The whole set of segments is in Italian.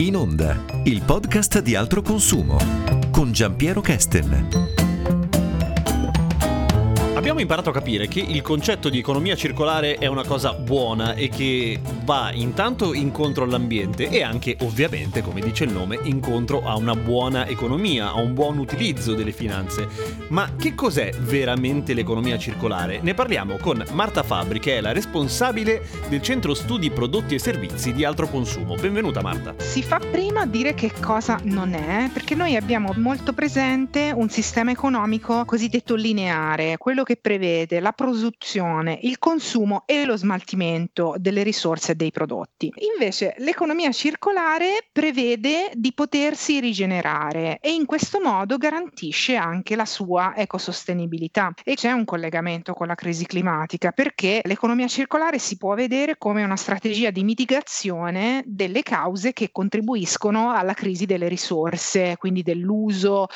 In onda, il podcast di altro consumo con Giampiero Kesten. Abbiamo imparato a capire che il concetto di economia circolare è una cosa buona e che va intanto incontro all'ambiente e anche ovviamente, come dice il nome, incontro a una buona economia, a un buon utilizzo delle finanze. Ma che cos'è veramente l'economia circolare? Ne parliamo con Marta Fabri, che è la responsabile del Centro Studi Prodotti e Servizi di Altro Consumo. Benvenuta Marta. Si fa prima a dire che cosa non è, perché noi abbiamo molto presente un sistema economico cosiddetto lineare, quello che prevede la produzione, il consumo e lo smaltimento delle risorse e dei prodotti. Invece l'economia circolare prevede di potersi rigenerare e in questo modo garantisce anche la sua ecosostenibilità. E c'è un collegamento con la crisi climatica perché l'economia circolare si può vedere come una strategia di mitigazione delle cause che contribuiscono alla crisi delle risorse, quindi dell'uso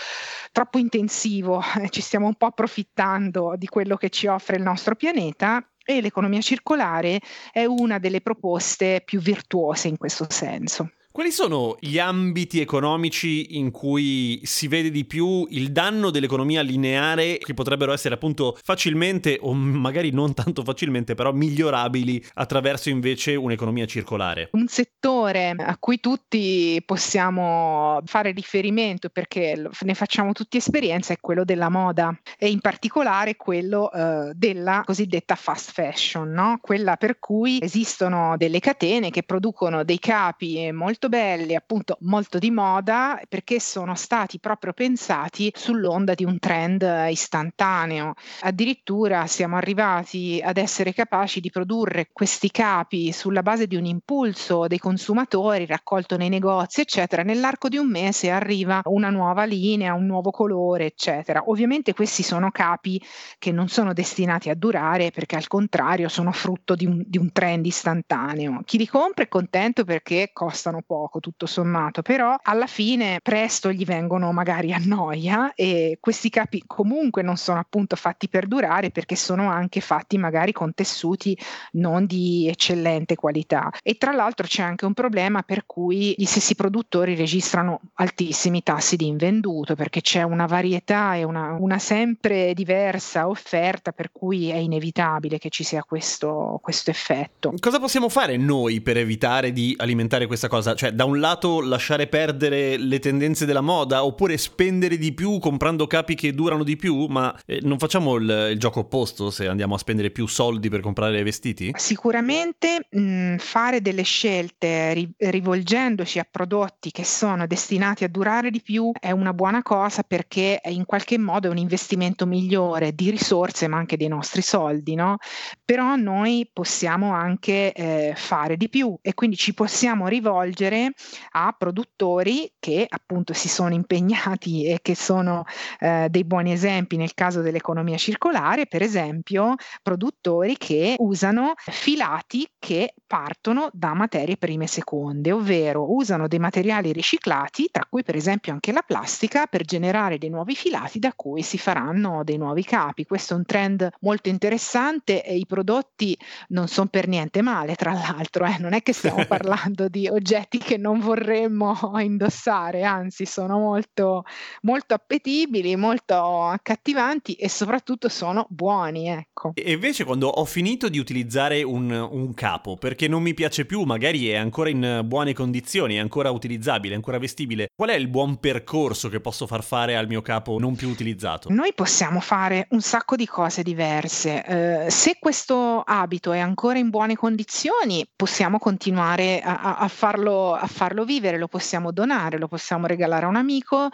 troppo intensivo, ci stiamo un po' approfittando di quello che ci offre il nostro pianeta e l'economia circolare è una delle proposte più virtuose in questo senso. Quali sono gli ambiti economici in cui si vede di più il danno dell'economia lineare che potrebbero essere appunto facilmente o magari non tanto facilmente però migliorabili attraverso invece un'economia circolare? Un settore a cui tutti possiamo fare riferimento perché ne facciamo tutti esperienza è quello della moda e in particolare quello eh, della cosiddetta fast fashion, no? quella per cui esistono delle catene che producono dei capi molto molto belli, appunto molto di moda, perché sono stati proprio pensati sull'onda di un trend istantaneo. Addirittura siamo arrivati ad essere capaci di produrre questi capi sulla base di un impulso dei consumatori raccolto nei negozi, eccetera. Nell'arco di un mese arriva una nuova linea, un nuovo colore, eccetera. Ovviamente questi sono capi che non sono destinati a durare perché al contrario sono frutto di un, di un trend istantaneo. Chi li compra è contento perché costano poco poco tutto sommato, però alla fine presto gli vengono magari a noia e questi capi comunque non sono appunto fatti per durare perché sono anche fatti magari con tessuti non di eccellente qualità. E tra l'altro c'è anche un problema per cui gli stessi produttori registrano altissimi tassi di invenduto perché c'è una varietà e una, una sempre diversa offerta per cui è inevitabile che ci sia questo, questo effetto. Cosa possiamo fare noi per evitare di alimentare questa cosa? Cioè, cioè, da un lato lasciare perdere le tendenze della moda oppure spendere di più comprando capi che durano di più, ma eh, non facciamo il, il, gioco opposto se andiamo a spendere più soldi per comprare vestiti? Sicuramente mh, fare delle scelte ri- rivolgendoci a prodotti che sono destinati a durare di più è una buona cosa perché in qualche modo è un investimento migliore di risorse ma anche dei nostri soldi, no? Però noi possiamo anche eh, fare di più e quindi ci possiamo rivolgere rivolgere a produttori che appunto si sono impegnati e che sono eh, dei buoni esempi nel caso dell'economia circolare, per esempio produttori che usano filati che partono da materie prime seconde, ovvero usano dei materiali riciclati, tra cui per esempio anche la plastica, per generare dei nuovi filati da cui si faranno dei nuovi capi. Questo è un trend molto interessante e i prodotti non sono per niente male, tra l'altro, eh? non è che stiamo parlando di oggetti che non vorremmo indossare, anzi sono molto, molto appetibili, molto accattivanti e soprattutto sono buoni. Ecco. E invece quando ho finito di utilizzare un, un capo perché non mi piace più, magari è ancora in buone condizioni, è ancora utilizzabile, è ancora vestibile, qual è il buon percorso che posso far fare al mio capo non più utilizzato? Noi possiamo fare un sacco di cose diverse. Eh, se questo abito è ancora in buone condizioni, possiamo continuare a, a farlo a farlo vivere, lo possiamo donare, lo possiamo regalare a un amico,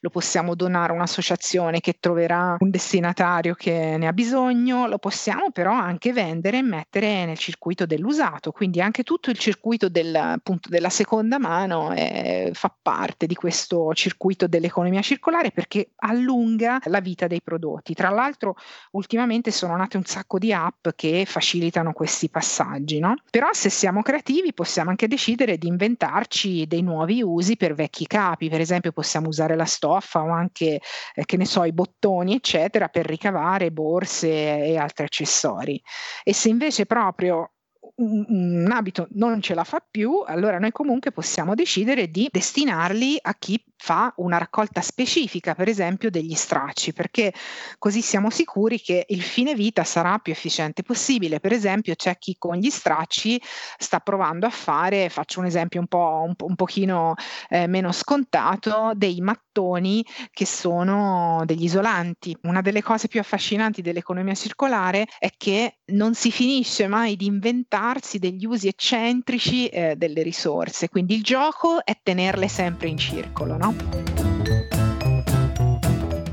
lo possiamo donare a un'associazione che troverà un destinatario che ne ha bisogno, lo possiamo però anche vendere e mettere nel circuito dell'usato, quindi anche tutto il circuito del, appunto, della seconda mano è, fa parte di questo circuito dell'economia circolare perché allunga la vita dei prodotti. Tra l'altro ultimamente sono nate un sacco di app che facilitano questi passaggi, no? però se siamo creativi possiamo anche decidere di inventare inventarci dei nuovi usi per vecchi capi, per esempio possiamo usare la stoffa o anche, eh, che ne so, i bottoni, eccetera, per ricavare borse e altri accessori. E se invece proprio un, un abito non ce la fa più, allora noi comunque possiamo decidere di destinarli a chi fa una raccolta specifica, per esempio degli stracci, perché così siamo sicuri che il fine vita sarà più efficiente possibile. Per esempio c'è chi con gli stracci sta provando a fare, faccio un esempio un po' un, un pochino eh, meno scontato, dei mattoni che sono degli isolanti. Una delle cose più affascinanti dell'economia circolare è che non si finisce mai di inventarsi degli usi eccentrici eh, delle risorse, quindi il gioco è tenerle sempre in circolo, no?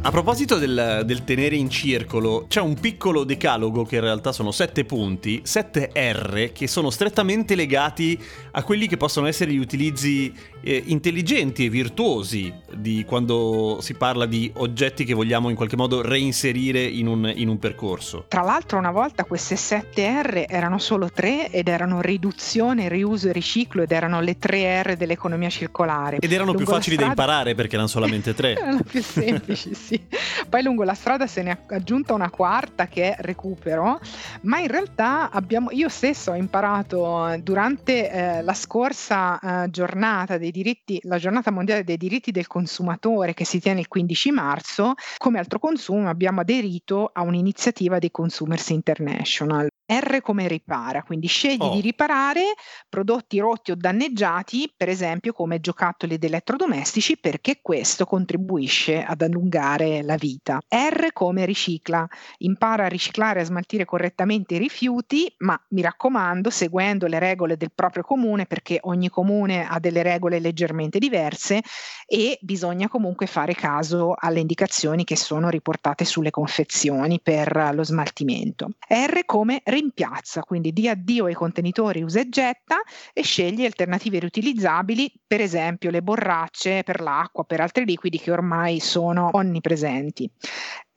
A proposito del, del, tenere in circolo, c'è un piccolo decalogo che in realtà sono sette punti, sette R, che sono strettamente legati a quelli che possono essere gli utilizzi eh, intelligenti e virtuosi di quando si parla di oggetti che vogliamo in qualche modo reinserire in un, in un percorso. Tra l'altro una volta queste sette R erano solo tre ed erano riduzione, riuso e riciclo ed erano le tre R dell'economia circolare. Ed erano Lungo più facili strada... da imparare perché erano solamente tre. erano più semplici, sì sì. Poi lungo la strada se ne è aggiunta una quarta che è recupero, ma in realtà abbiamo, io stesso ho imparato durante eh, la scorsa eh, giornata dei diritti, la giornata mondiale dei diritti del consumatore che si tiene il 15 marzo, come altro consumo abbiamo aderito a un'iniziativa dei Consumers International. R come ripara, quindi scegli oh. di riparare prodotti rotti o danneggiati, per esempio come giocattoli ed elettrodomestici, perché questo contribuisce ad allungare la vita. R come ricicla, impara a riciclare e a smaltire correttamente i rifiuti, ma mi raccomando, seguendo le regole del proprio comune, perché ogni comune ha delle regole leggermente diverse e bisogna comunque fare caso alle indicazioni che sono riportate sulle confezioni per lo smaltimento. R come ricicla rimpiazza, quindi di addio ai contenitori usa e getta e scegli alternative riutilizzabili, per esempio le borracce per l'acqua, per altri liquidi che ormai sono onnipresenti.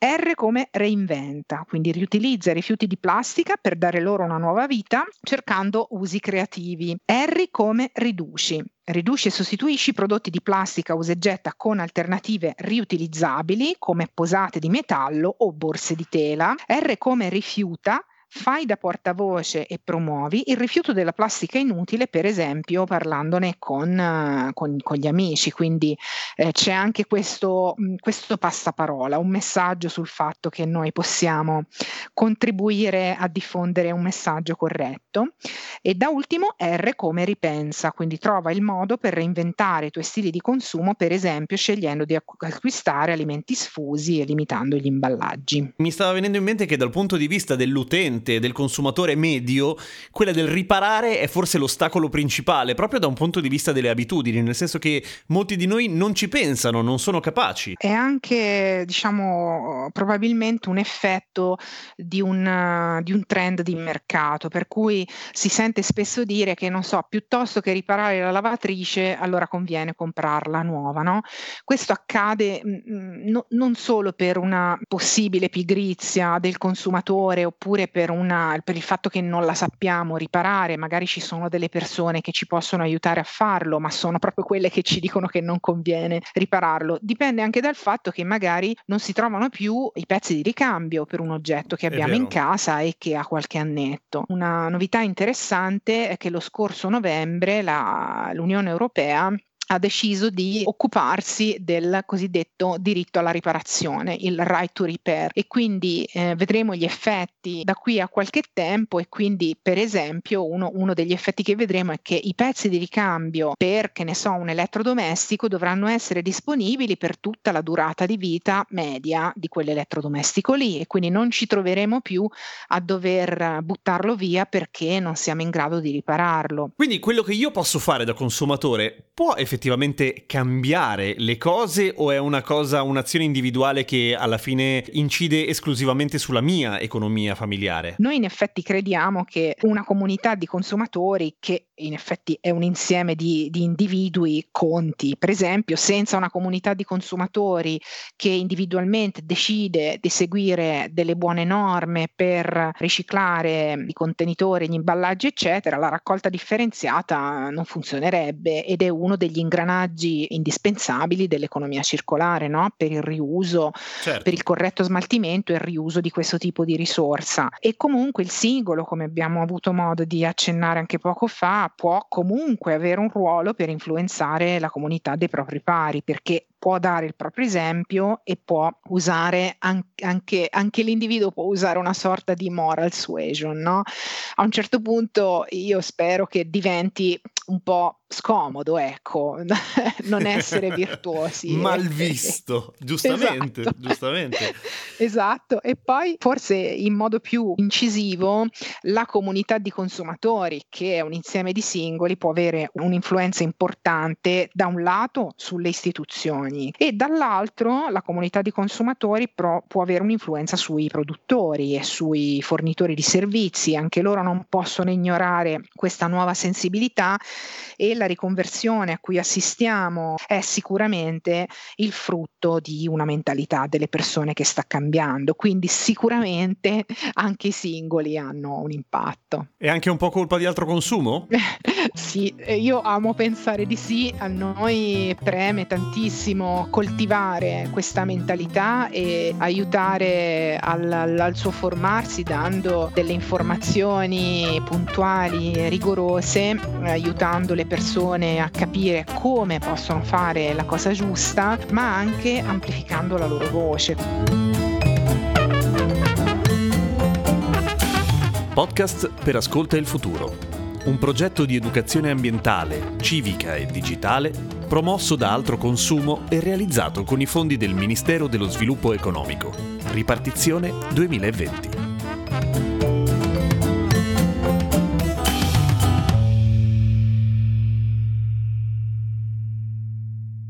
R come reinventa, quindi riutilizza i rifiuti di plastica per dare loro una nuova vita cercando usi creativi. R come riduci. Riduci e sostituisci prodotti di plastica usa e getta con alternative riutilizzabili come posate di metallo o borse di tela. R come rifiuta fai da portavoce e promuovi il rifiuto della plastica inutile, per esempio parlandone con, con, con gli amici. Quindi eh, c'è anche questo, questo passaparola, un messaggio sul fatto che noi possiamo contribuire a diffondere un messaggio corretto. E da ultimo R come ripensa, quindi trova il modo per reinventare i tuoi stili di consumo, per esempio scegliendo di acquistare alimenti sfusi e limitando gli imballaggi. Mi stava venendo in mente che dal punto di vista dell'utente, utente, del consumatore medio, quella del riparare è forse l'ostacolo principale, proprio da un punto di vista delle abitudini, nel senso che molti di noi non ci pensano, non sono capaci. È anche, diciamo, probabilmente un effetto di un, di un trend di mercato, per cui si sente spesso dire che, non so, piuttosto che riparare la lavatrice, allora conviene comprarla nuova, no? Questo accade mm, mm, no, non solo per una possibile pigrizia del consumatore oppure per una, per il fatto che non la sappiamo riparare, magari ci sono delle persone che ci possono aiutare a farlo, ma sono proprio quelle che ci dicono che non conviene ripararlo. Dipende anche dal fatto che magari non si trovano più i pezzi di ricambio per un oggetto che abbiamo in casa e che ha qualche annetto. Una novità interessante è che lo scorso novembre la, l'Unione Europea ha deciso di occuparsi del cosiddetto diritto alla riparazione, il right to repair e quindi eh, vedremo gli effetti da qui a qualche tempo e quindi per esempio uno, uno, degli effetti che vedremo è che i pezzi di ricambio per che ne so un elettrodomestico dovranno essere disponibili per tutta la durata di vita media di quell'elettrodomestico lì e quindi non ci troveremo più a dover buttarlo via perché non siamo in grado di ripararlo. Quindi quello che io posso fare da consumatore può effettivamente cambiare le cose o è una cosa, un'azione individuale che alla fine incide esclusivamente sulla mia economia familiare? Noi in effetti crediamo che una comunità di consumatori che in effetti è un insieme di, di, individui conti. Per esempio, senza una comunità di consumatori che individualmente decide di seguire delle buone norme per riciclare i contenitori, gli imballaggi, eccetera, la raccolta differenziata non funzionerebbe ed è uno degli ingranaggi indispensabili dell'economia circolare, no? per il riuso, certo. per il corretto smaltimento e il riuso di questo tipo di risorsa. E comunque il singolo, come abbiamo avuto modo di accennare anche poco fa, può comunque avere un ruolo per influenzare la comunità dei propri pari, perché può dare il proprio esempio e può usare anche, anche, l'individuo può usare una sorta di moral suasion, no? A un certo punto io spero che diventi un po' scomodo, ecco, non essere virtuosi. Mal visto, giustamente, esatto. giustamente. Esatto, e poi forse in modo più incisivo la comunità di consumatori, che è un insieme di singoli, può avere un'influenza importante da un lato sulle istituzioni e dall'altro la comunità di consumatori pro, può avere un'influenza sui produttori e sui fornitori di servizi, anche loro non possono ignorare questa nuova sensibilità e la riconversione a cui assistiamo è sicuramente il frutto di una mentalità delle persone che sta cambiando, quindi sicuramente anche i singoli hanno un impatto. È anche un po' colpa di altro consumo? sì, io amo pensare di sì, a noi preme tantissimo coltivare questa mentalità e aiutare al, al suo formarsi dando delle informazioni puntuali e rigorose, aiutando le persone a capire come possono fare la cosa giusta, ma anche amplificando la loro voce. Podcast per Ascolta il Futuro. Un progetto di educazione ambientale, civica e digitale promosso da Altro Consumo e realizzato con i fondi del Ministero dello Sviluppo Economico. Ripartizione 2020.